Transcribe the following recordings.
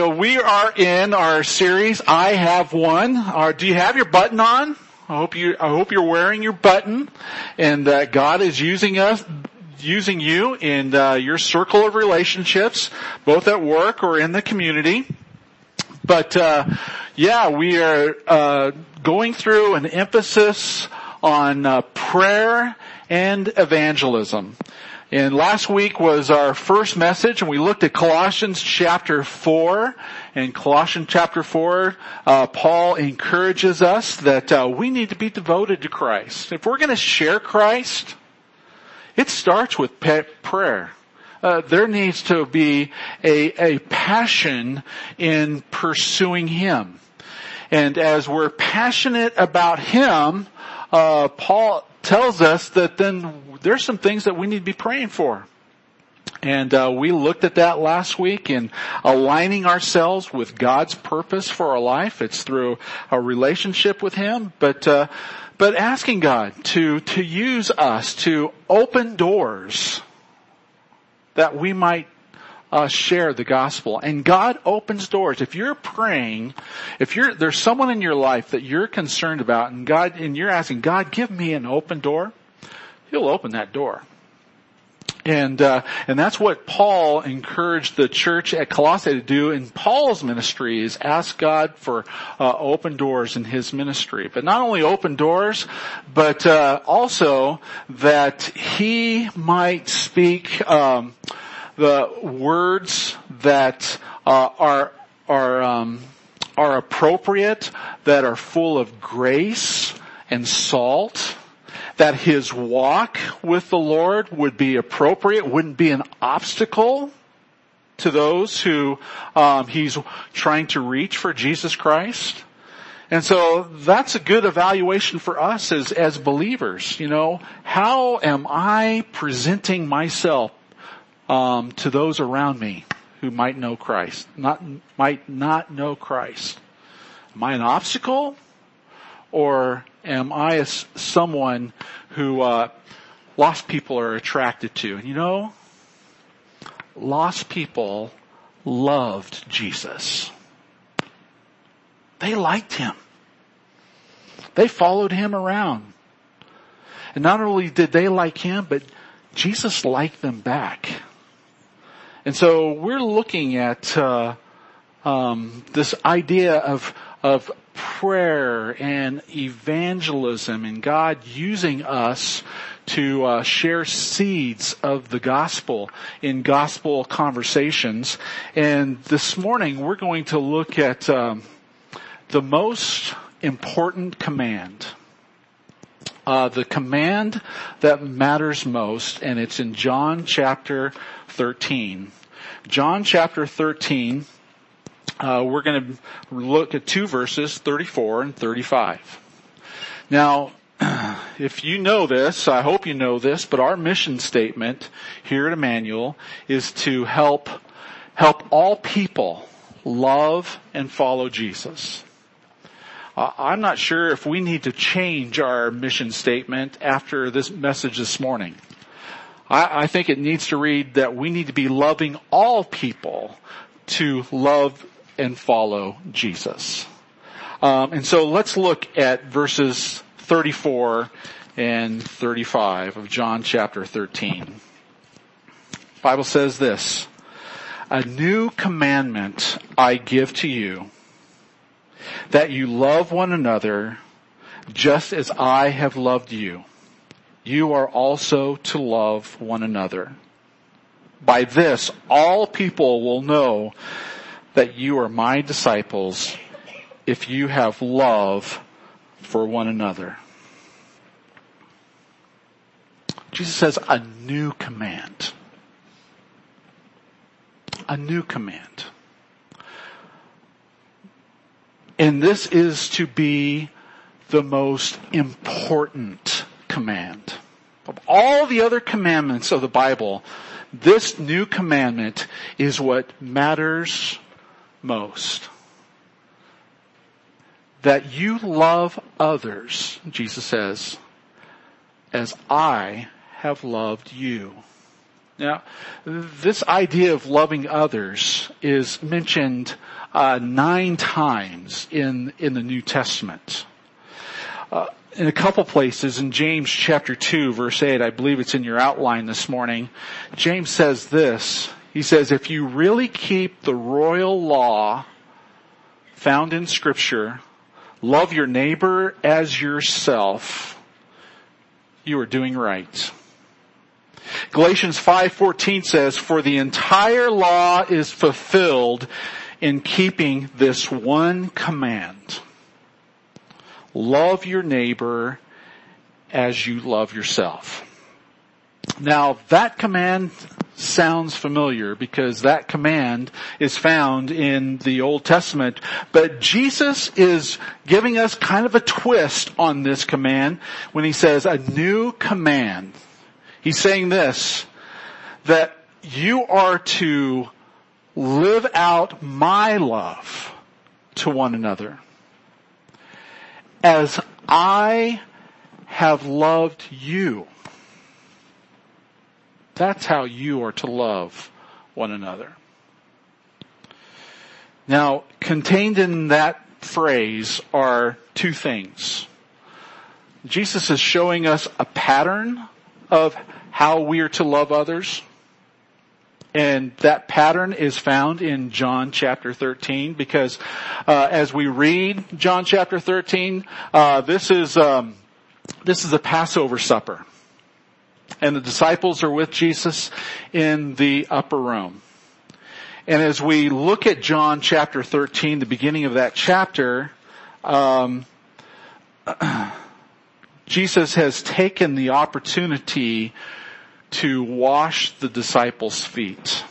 well, we are in our series, I Have One. Uh, do you have your button on? I hope you, I hope you're wearing your button and that God is using us, using you in uh, your circle of relationships, both at work or in the community. But uh, yeah, we are uh, going through an emphasis on uh, prayer and evangelism. And last week was our first message and we looked at Colossians chapter 4. In Colossians chapter 4, uh, Paul encourages us that uh, we need to be devoted to Christ. If we're going to share Christ, it starts with prayer. Uh, there needs to be a, a passion in pursuing Him. And as we're passionate about Him, uh, Paul tells us that then there's some things that we need to be praying for. And uh, we looked at that last week in aligning ourselves with God's purpose for our life. It's through a relationship with Him, but uh, but asking God to to use us to open doors that we might uh, share the gospel. And God opens doors. If you're praying, if you're there's someone in your life that you're concerned about, and God and you're asking God, give me an open door he'll open that door. And uh, and that's what Paul encouraged the church at Colossae to do in Paul's ministry is ask God for uh, open doors in his ministry. But not only open doors, but uh, also that he might speak um, the words that uh, are are um, are appropriate, that are full of grace and salt that his walk with the Lord would be appropriate, wouldn't be an obstacle to those who um, he's trying to reach for Jesus Christ. And so that's a good evaluation for us as, as believers. You know, how am I presenting myself um, to those around me who might know Christ, not might not know Christ? Am I an obstacle, or am I someone who uh, lost people are attracted to? And you know, lost people loved Jesus. They liked him. They followed him around. And not only did they like him, but Jesus liked them back. And so we're looking at uh, um, this idea of of prayer and evangelism and God using us to uh, share seeds of the gospel in gospel conversations. And this morning we're going to look at um, the most important command. Uh, the command that matters most, and it's in John chapter 13. John chapter 13, uh, we're going to look at two verses, 34 and 35. Now, if you know this, I hope you know this, but our mission statement here at Emmanuel is to help, help all people love and follow Jesus. Uh, I'm not sure if we need to change our mission statement after this message this morning. I, I think it needs to read that we need to be loving all people to love and follow Jesus. Um, and so let's look at verses 34 and 35 of John chapter 13. The Bible says this, a new commandment I give to you, that you love one another just as I have loved you. You are also to love one another. By this, all people will know that you are my disciples if you have love for one another. Jesus says a new command. A new command. And this is to be the most important command. Of all the other commandments of the Bible, this new commandment is what matters most. That you love others, Jesus says, as I have loved you. Now, this idea of loving others is mentioned uh, nine times in in the New Testament. Uh, in a couple places in James chapter 2 verse 8, I believe it's in your outline this morning, James says this. He says, if you really keep the royal law found in scripture, love your neighbor as yourself, you are doing right. Galatians 5:14 says, "For the entire law is fulfilled in keeping this one command. Love your neighbor as you love yourself." Now, that command sounds familiar because that command is found in the Old Testament, but Jesus is giving us kind of a twist on this command when he says a new command. He's saying this, that you are to live out my love to one another as I have loved you. That's how you are to love one another. Now, contained in that phrase are two things. Jesus is showing us a pattern of how we are to love others. And that pattern is found in John chapter 13 because uh, as we read John chapter 13, uh, this is um, this is a Passover supper, and the disciples are with Jesus in the upper room. And as we look at John chapter 13, the beginning of that chapter, um, Jesus has taken the opportunity to wash the disciples' feet.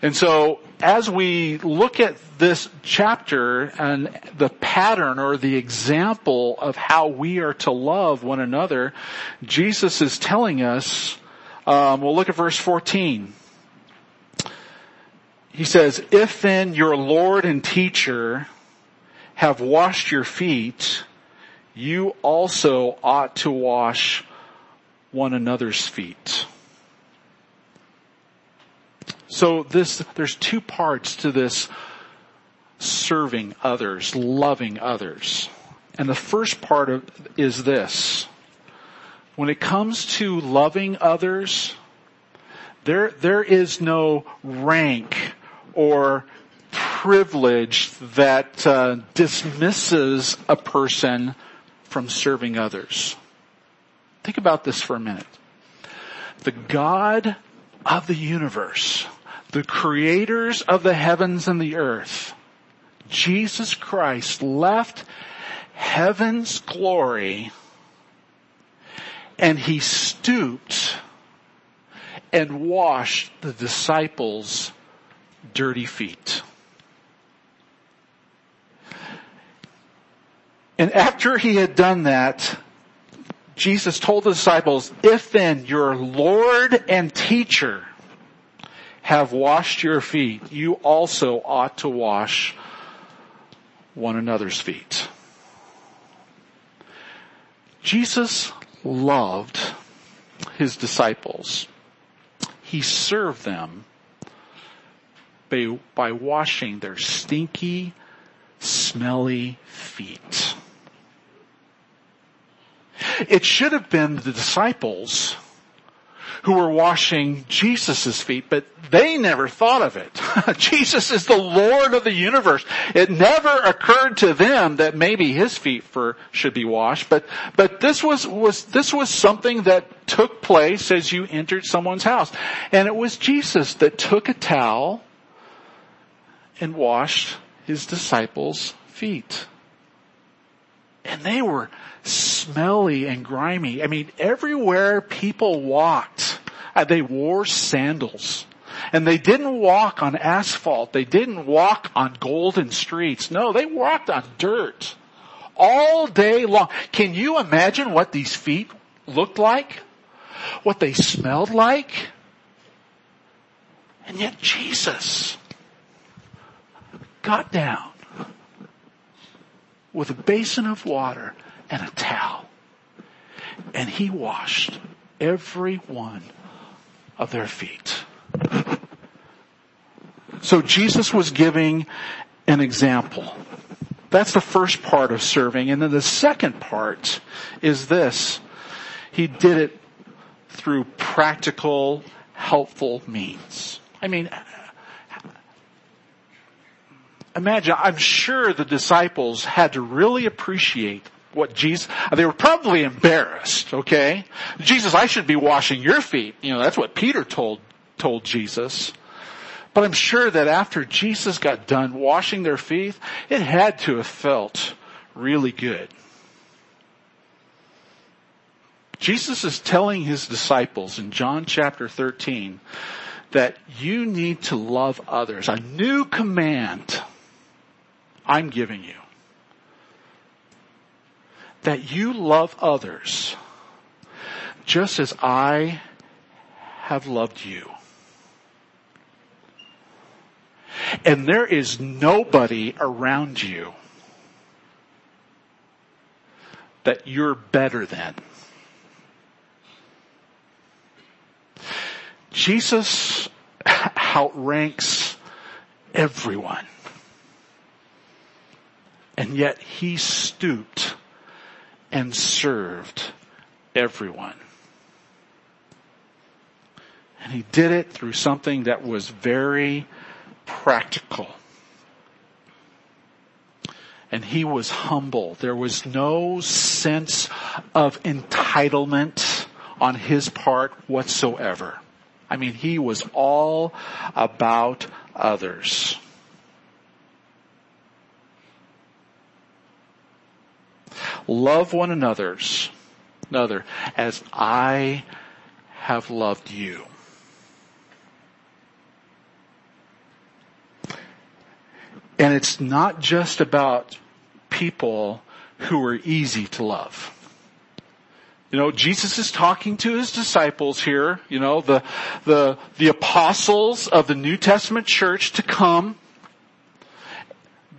And so as we look at this chapter and the pattern or the example of how we are to love one another, Jesus is telling us, um, we'll look at verse 14. He says, if then your Lord and teacher have washed your feet, you also ought to wash one another's feet. So this, there's two parts to this serving others, loving others. And the first part of, is this. When it comes to loving others, there, there is no rank or privilege that uh, dismisses a person from serving others. Think about this for a minute. The God of the universe, the creators of the heavens and the earth, Jesus Christ left heaven's glory and he stooped and washed the disciples' dirty feet. And after he had done that, Jesus told the disciples, if then your Lord and teacher have washed your feet, you also ought to wash one another's feet. Jesus loved his disciples. He served them by, washing their stinky, smelly feet. It should have been the disciples who were washing Jesus' feet, but they never thought of it. Jesus is the Lord of the universe. It never occurred to them that maybe his feet for, should be washed, but, but this was, was, this was something that took place as you entered someone's house. And it was Jesus that took a towel and washed his disciples' feet. And they were smelly and grimy. I mean, everywhere people walked, uh, they wore sandals. And they didn't walk on asphalt. They didn't walk on golden streets. No, they walked on dirt. All day long. Can you imagine what these feet looked like? What they smelled like? And yet Jesus got down with a basin of water and a towel. And he washed every one of their feet. So Jesus was giving an example. That's the first part of serving. And then the second part is this. He did it through practical, helpful means. I mean, imagine, I'm sure the disciples had to really appreciate what Jesus, they were probably embarrassed, okay? Jesus, I should be washing your feet. You know, that's what Peter told, told Jesus. But I'm sure that after Jesus got done washing their feet, it had to have felt really good. Jesus is telling his disciples in John chapter 13 that you need to love others. A new command I'm giving you. That you love others just as I have loved you. And there is nobody around you that you're better than. Jesus outranks everyone. And yet he stooped and served everyone. And he did it through something that was very practical. And he was humble. There was no sense of entitlement on his part whatsoever. I mean, he was all about others. Love one another's another as I have loved you. And it's not just about people who are easy to love. You know, Jesus is talking to his disciples here, you know, the, the, the apostles of the New Testament church to come.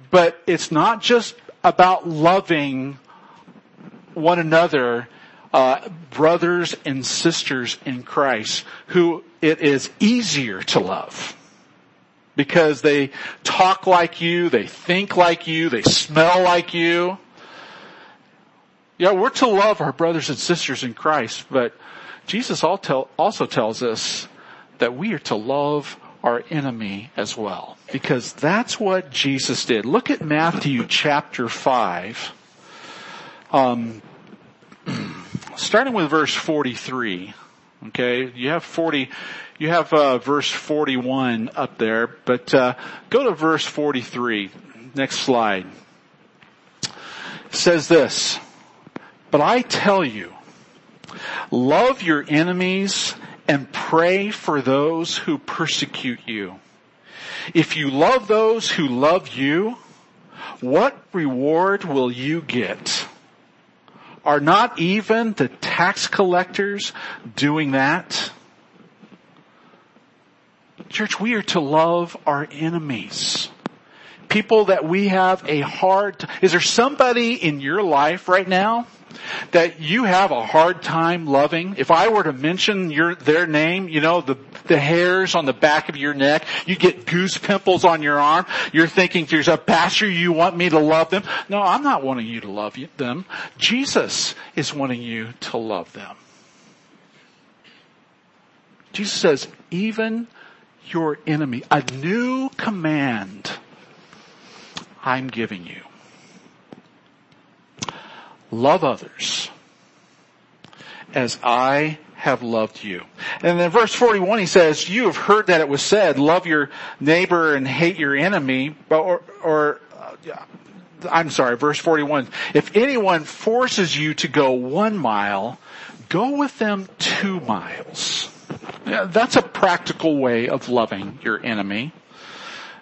But it's not just about loving one another, uh, brothers and sisters in Christ, who it is easier to love because they talk like you, they think like you, they smell like you. Yeah, we're to love our brothers and sisters in Christ, but Jesus also tells us that we are to love our enemy as well. Because that's what Jesus did. Look at Matthew chapter 5. Um, starting with verse 43. Okay, you have 40, you have uh, verse 41 up there, but uh, go to verse 43. Next slide. It says this, but I tell you, love your enemies and pray for those who persecute you. If you love those who love you, what reward will you get? Are not even the tax collectors doing that? Church, we are to love our enemies. People that we have a hard, is there somebody in your life right now that you have a hard time loving? If I were to mention your, their name, you know, the, the hairs on the back of your neck, you get goose pimples on your arm, you're thinking to yourself, Pastor, you want me to love them? No, I'm not wanting you to love them. Jesus is wanting you to love them. Jesus says, even your enemy, a new command I'm giving you. Love others as I have loved you. And then verse 41 he says, you have heard that it was said, love your neighbor and hate your enemy, or, or uh, I'm sorry, verse 41. If anyone forces you to go one mile, go with them two miles. That's a practical way of loving your enemy.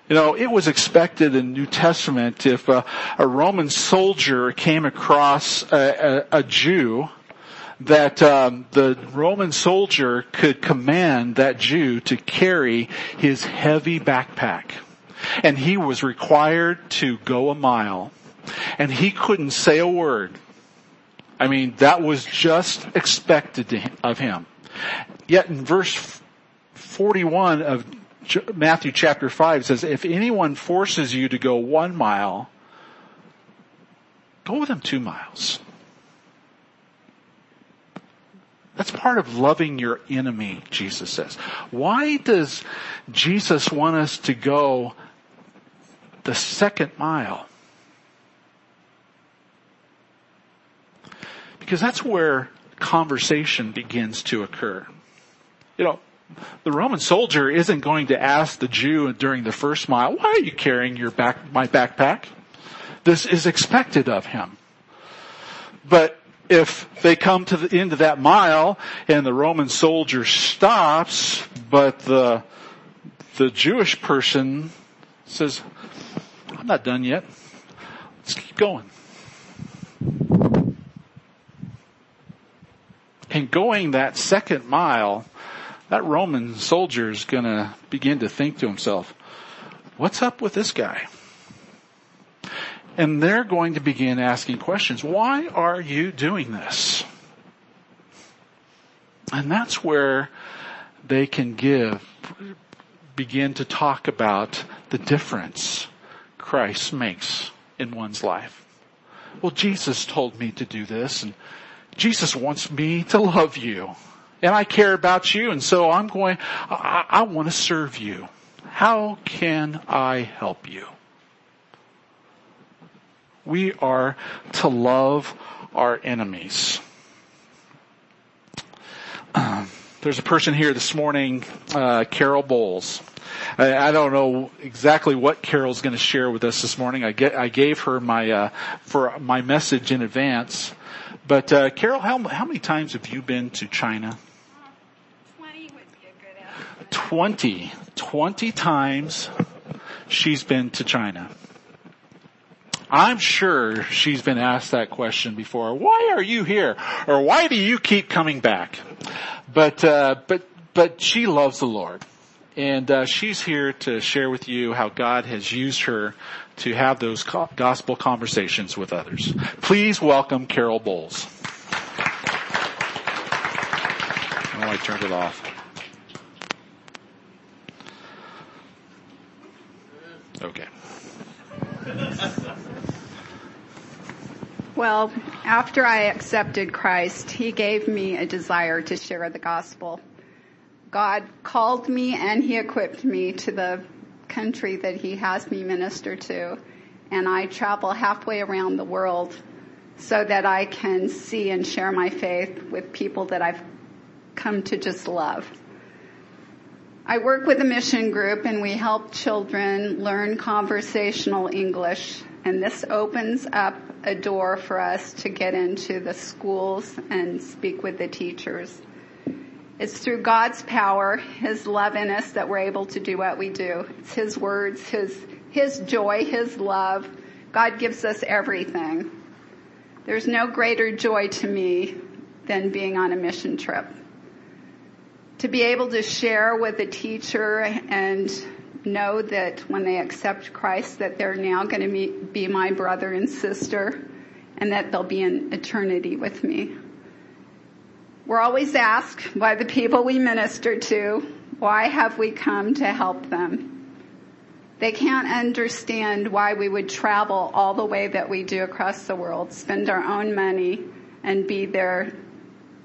You know, it was expected in New Testament if a, a Roman soldier came across a, a, a Jew, that um, the Roman soldier could command that Jew to carry his heavy backpack, and he was required to go a mile, and he couldn't say a word. I mean, that was just expected him, of him. Yet in verse 41 of Matthew chapter 5 says, if anyone forces you to go one mile, go with them two miles. That's part of loving your enemy, Jesus says. Why does Jesus want us to go the second mile? Because that's where conversation begins to occur. You know, the Roman soldier isn't going to ask the Jew during the first mile, why are you carrying your back, my backpack? This is expected of him. But if they come to the end of that mile and the Roman soldier stops, but the, the Jewish person says, I'm not done yet. Let's keep going. And going that second mile, that Roman soldier is going to begin to think to himself, what's up with this guy? And they're going to begin asking questions. Why are you doing this? And that's where they can give, begin to talk about the difference Christ makes in one's life. Well, Jesus told me to do this and Jesus wants me to love you and I care about you and so I'm going, I, I want to serve you. How can I help you? We are to love our enemies. Um, there's a person here this morning, uh, Carol Bowles. I, I, don't know exactly what Carol's going to share with us this morning. I, get, I gave her my uh, for my message in advance. But uh, Carol, how, how many times have you been to China? Twenty would be a good estimate. 20. 20 times she's been to China. I'm sure she's been asked that question before. Why are you here? Or why do you keep coming back? But, uh, but, but she loves the Lord. And, uh, she's here to share with you how God has used her to have those gospel conversations with others. Please welcome Carol Bowles. Oh, I turned it off. Okay. Well, after I accepted Christ, He gave me a desire to share the gospel. God called me and He equipped me to the country that He has me minister to. And I travel halfway around the world so that I can see and share my faith with people that I've come to just love. I work with a mission group and we help children learn conversational English and this opens up a door for us to get into the schools and speak with the teachers. It's through God's power, His love in us that we're able to do what we do. It's His words, His, His joy, His love. God gives us everything. There's no greater joy to me than being on a mission trip. To be able to share with a teacher and know that when they accept Christ that they're now going to be my brother and sister and that they'll be in eternity with me. We're always asked by the people we minister to, why have we come to help them? They can't understand why we would travel all the way that we do across the world, spend our own money and be there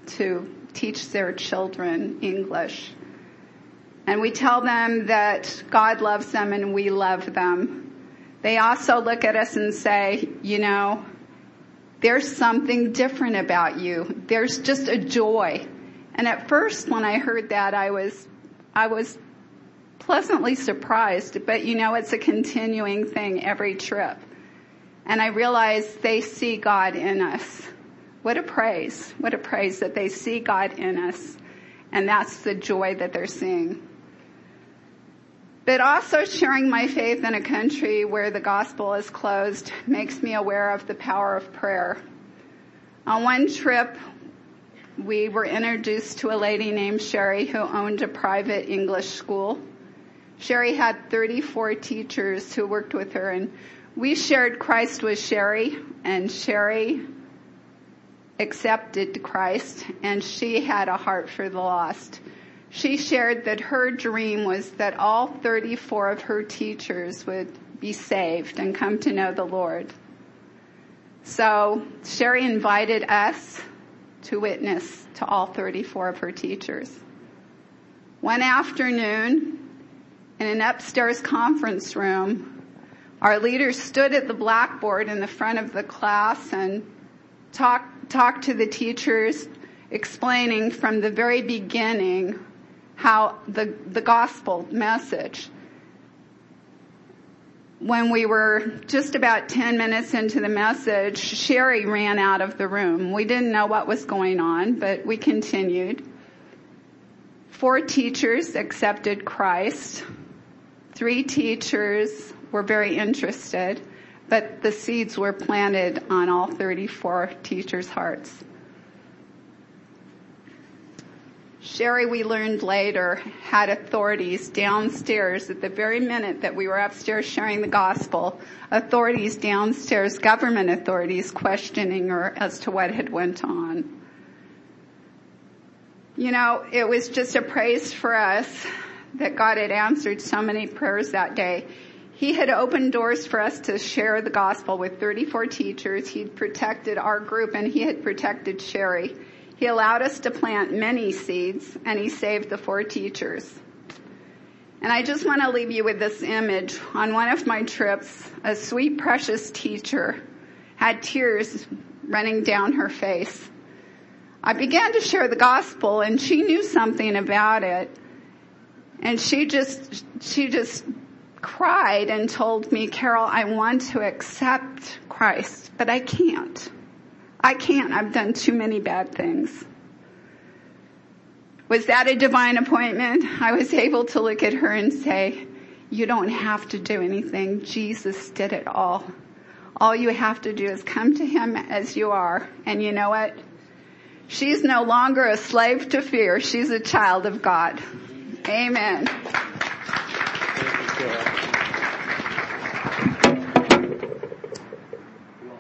to teach their children English. And we tell them that God loves them and we love them. They also look at us and say, you know, there's something different about you. There's just a joy. And at first when I heard that, I was, I was pleasantly surprised, but you know, it's a continuing thing every trip. And I realized they see God in us. What a praise. What a praise that they see God in us. And that's the joy that they're seeing but also sharing my faith in a country where the gospel is closed makes me aware of the power of prayer. On one trip, we were introduced to a lady named Sherry who owned a private English school. Sherry had 34 teachers who worked with her and we shared Christ with Sherry and Sherry accepted Christ and she had a heart for the lost. she shared that her dream was that all 34 of her teachers would be saved and come to know the Lord. So Sherry invited us to witness to all 34 of her teachers. One afternoon, in an upstairs conference room, our leaders stood at the blackboard in the front of the class and talked, talked to the teachers, explaining from the very beginning how the, the gospel message. When we were just about 10 minutes into the message, Sherry ran out of the room. We didn't know what was going on, but we continued. Four teachers accepted Christ. Three teachers were very interested, but the seeds were planted on all 34 teachers' hearts. Sherry, we learned later, had authorities downstairs at the very minute that we were upstairs sharing the gospel, authorities downstairs, government authorities questioning her as to what had went on. You know, it was just a praise for us that God had answered so many prayers that day. He had opened doors for us to share the gospel with 34 teachers. He'd protected our group and he had protected Sherry. He allowed us to plant many seeds and he saved the four teachers. And I just want to leave you with this image. On one of my trips, a sweet, precious teacher had tears running down her face. I began to share the gospel and she knew something about it. And she just, she just cried and told me, Carol, I want to accept Christ, but I can't. I can't. I've done too many bad things. Was that a divine appointment? I was able to look at her and say, you don't have to do anything. Jesus did it all. All you have to do is come to Him as you are. And you know what? She's no longer a slave to fear. She's a child of God. Amen. Yeah.